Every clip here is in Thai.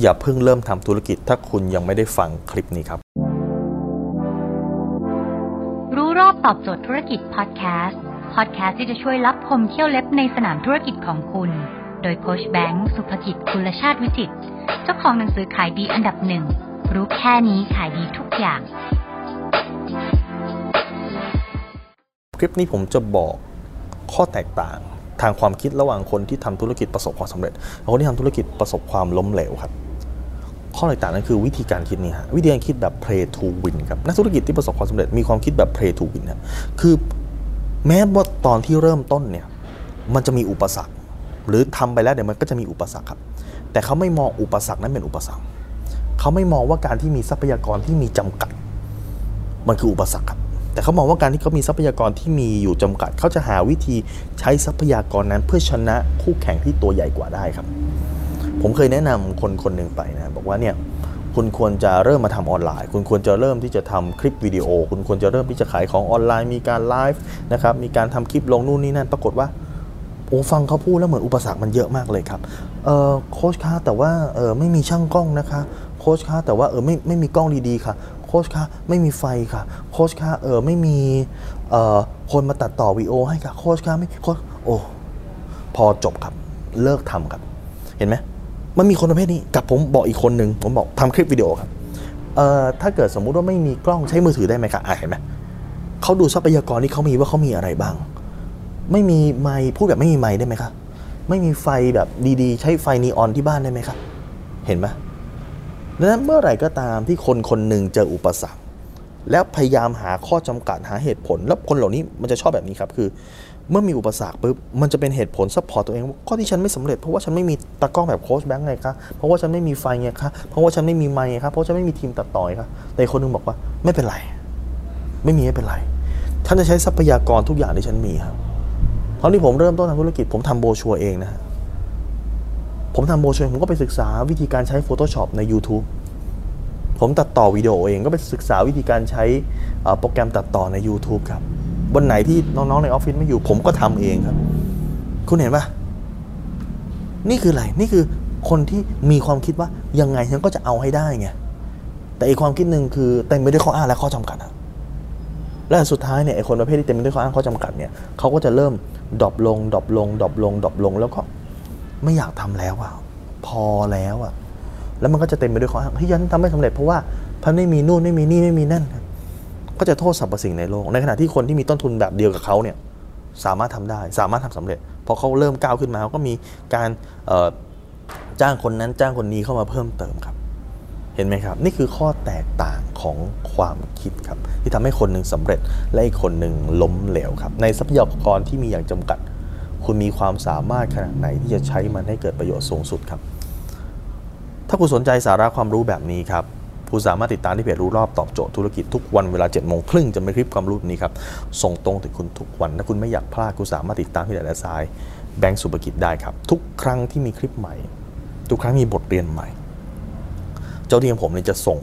อย่าเพิ่งเริ่มทำธุรกิจ ถ้าคุณยังไม่ได้ฟังคลิปนี้ครับ รู้รอบตอบโจทย์ธุรกิจพอดแคสต์พอดแคสต์ที่จะช่วยรับพมเที่ยวเล็บในสนามธุรกิจของคุณ โดยโคชแบงค์สุภกิจคุณชาติวิจิตรเจ้าของหนังสือขายดีอันดับหนึ่งรู้แค่นี้ขายดีทุกอย่าง คลิปนี้ผมจะบอกข้อแตกต่าง ทางความคิดระหว่างคนที่ทำธุรกิจประสบความสำเร็จกับคนที่ทำธุรกิจประสบความล้มเหลวครับข้อแตกต่างนั้นคือวิธีการคิดนี่ฮะวิธีการคิดแบบ play to win ครับนักธุรกิจที่ประสบความสำเร็จมีความคิดแบบ play to win ครับคือแม้ว่าตอนที่เริ่มต้นเนี่ยมันจะมีอุปสรรค หรือทำไปแล้วเดี๋ยวมันก็จะมีอุปสรรคครับ แต่เขาไม่มองอุปสรรคนั้นเป็นอุปสรรคเขาไม่มองว่าการที่มีทรัพยากรที่มีจำกัด มันคืออุปสรรคครับ แต่เขามองว่าการที่เขามีทรัพยากรที่มีอยู่จำกัด เขาจะหาวิธีใช้ทรัพยากรนั้นเพื่อชนะคู่แข่งที่ตัวใหญ่กว่าได้ครับ ผมเคยแนะนำคนคนหนึ่งไปนะบอกว่าเนี่ยคุณควรจะเริ่มมาทำออนไลน์ คุณควรจะเริ่มที่จะทำคลิปวิดีโอ คุณควรจะเริ่มที่จะขายของออนไลน์ มีการไลฟ์นะครับ มีการทำคลิปลงนู่นนี่นั่น ปรากฏว่า โอ้ฟังเขาพูดแล้วเหมือนอุปสรรคมันเยอะมากเลยครับ เออโค้ชคะแต่ว่าเออไม่มีช่างกล้องนะคะ โค้ชคะแต่ว่าเออไม่ไม่มีกล้องดีๆค่ะ ค้ชคะไม่มีไฟค่ะโค้ชคะเออไม่มีเอ่อคนมาตัดต่อวีโอให้ค่ะโค้ชคะไม่โค้ชโอ้พอจบครับเลิกทำครับ เห็นไหมมันมีคนประเภทนี้กับผมบอกอีกคนหนึ่งผมบอกทำคลิปวิดีโอครับเอ่อถ้าเกิดสมมุติว่าไม่มีกล้องใช้มือถือได้ไหมครับอะเห็นไหมเขาดูทรัพยากรที่เขามีว่าเขามีอะไรบ้าง ไม่มีไมค์พูดแบบไม่มีไมค์ได้ไหมครับไม่มีไฟแบบดีๆ ใช้ไฟนีออนที่บ้านได้ไหมครับเห็นไหม ดังนั้นเมื่อไหร่ก็ตามที่คนคนหนึ่งเจออุปสรรค แล้วพยายามหาข้อจำกัดหาเหตุผล แล้วคนเหล่านี้มันจะชอบแบบนี้ครับคือ เมื่อมีอุปสรรคปุ๊บมันจะเป็นเหตุผล support ตัวเองว่าข้อที่ฉันไม่สำเร็จเพราะว่าฉันไม่มีตากล้องแบบโค้ชแบงค์ไงคะเพราะว่าฉันไม่มีไฟไงคะเพราะว่าฉันไม่มีไมค์ไงคะเพราะฉันไม่มีทีมตัดต่อไงคะแต่คนหนึ่งบอกว่าไม่เป็นไร ไม่มีไม่เป็นไรฉันจะใช้ทรัพยากรทุกอย่างที่ฉันมีครับตอนที่ผมเริ่มต้นทำธุรกิจผมทำโบชัวเองนะฮะ ผมทำโบรชัวร์ผมก็ไปศึกษาวิธีการใช้ Photoshop ใน YouTube ผมตัดต่อวิดีโอเองก็ไปศึกษาวิธีการใช้โปรแกรมตัดต่อใน YouTube ครับ วันไหนที่น้องๆในออฟฟิศไม่อยู่ ผมก็ทำเองครับ คุณเห็นปะนี่คืออะไร นี่คือคนที่มีความคิดว่ายังไงฉันก็จะเอาให้ได้ไง แต่อีกความคิดหนึ่งคือเต็มไปด้วยข้ออ้างและข้อจำกัดอะและสุดท้ายเนี่ยไอ้คนประเภทที่เต็มไปด้วยข้ออ้างข้อจำกัดเนี่ยเขาก็จะเริ่ม drop ลง drop ลง drop ลง drop ลง แล้วก็ ไม่อยากทำแล้วอะพอแล้วอะแล้วมันก็จะเต็มไปด้วยข้ออ้างที่ฉันทำไม่สำเร็จเพราะว่าฉันไม่มีนู่นไม่มีนี่ไม่มีนั่น ก็จะโทษสรรพสิ่งในโลก ในขณะที่คนที่มีต้นทุนแบบเดียวกับเขาเนี่ยสามารถทำได้ สามารถทำสำเร็จพอเขาเริ่มก้าวขึ้นมาเขาก็มีการจ้างคนนั้นจ้างคนนี้เข้ามาเพิ่มเติมครับ เห็นไหมครับ นี่คือข้อแตกต่างของความคิดครับ ที่ทำให้คนหนึ่งสำเร็จและอีกคนหนึ่งล้มเหลวครับ ในทรัพยากรที่มีอย่างจำกัด คุณมีความสามารถขนาดไหนที่จะใช้มันให้เกิดประโยชน์สูงสุดครับ ถ้าคุณสนใจสาระความรู้แบบนี้ครับคุณสามารถติดตามที่เพจรู้รอบตอบโจทย์ธุรกิจทุกวันเวลา7จ็ดโมงครึ่งจะมีคลิปความรู้นี้ครับ ส่งตรงถึงคุณทุกวัน ถ้าคุณไม่อยากพลาดคุณสามารถติดตามที่ไหนและทรายแบงก์สุภกิจได้ครับ ทุกครั้งที่มีคลิปใหม่ ทุกครั้งมีบทเรียนใหม่ เจ้าที่ของผมเนี่ยจะส่ง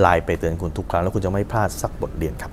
ไลน์ไปเตือนคุณทุกครั้ง แล้วคุณจะไม่พลาดสักบทเรียนครับ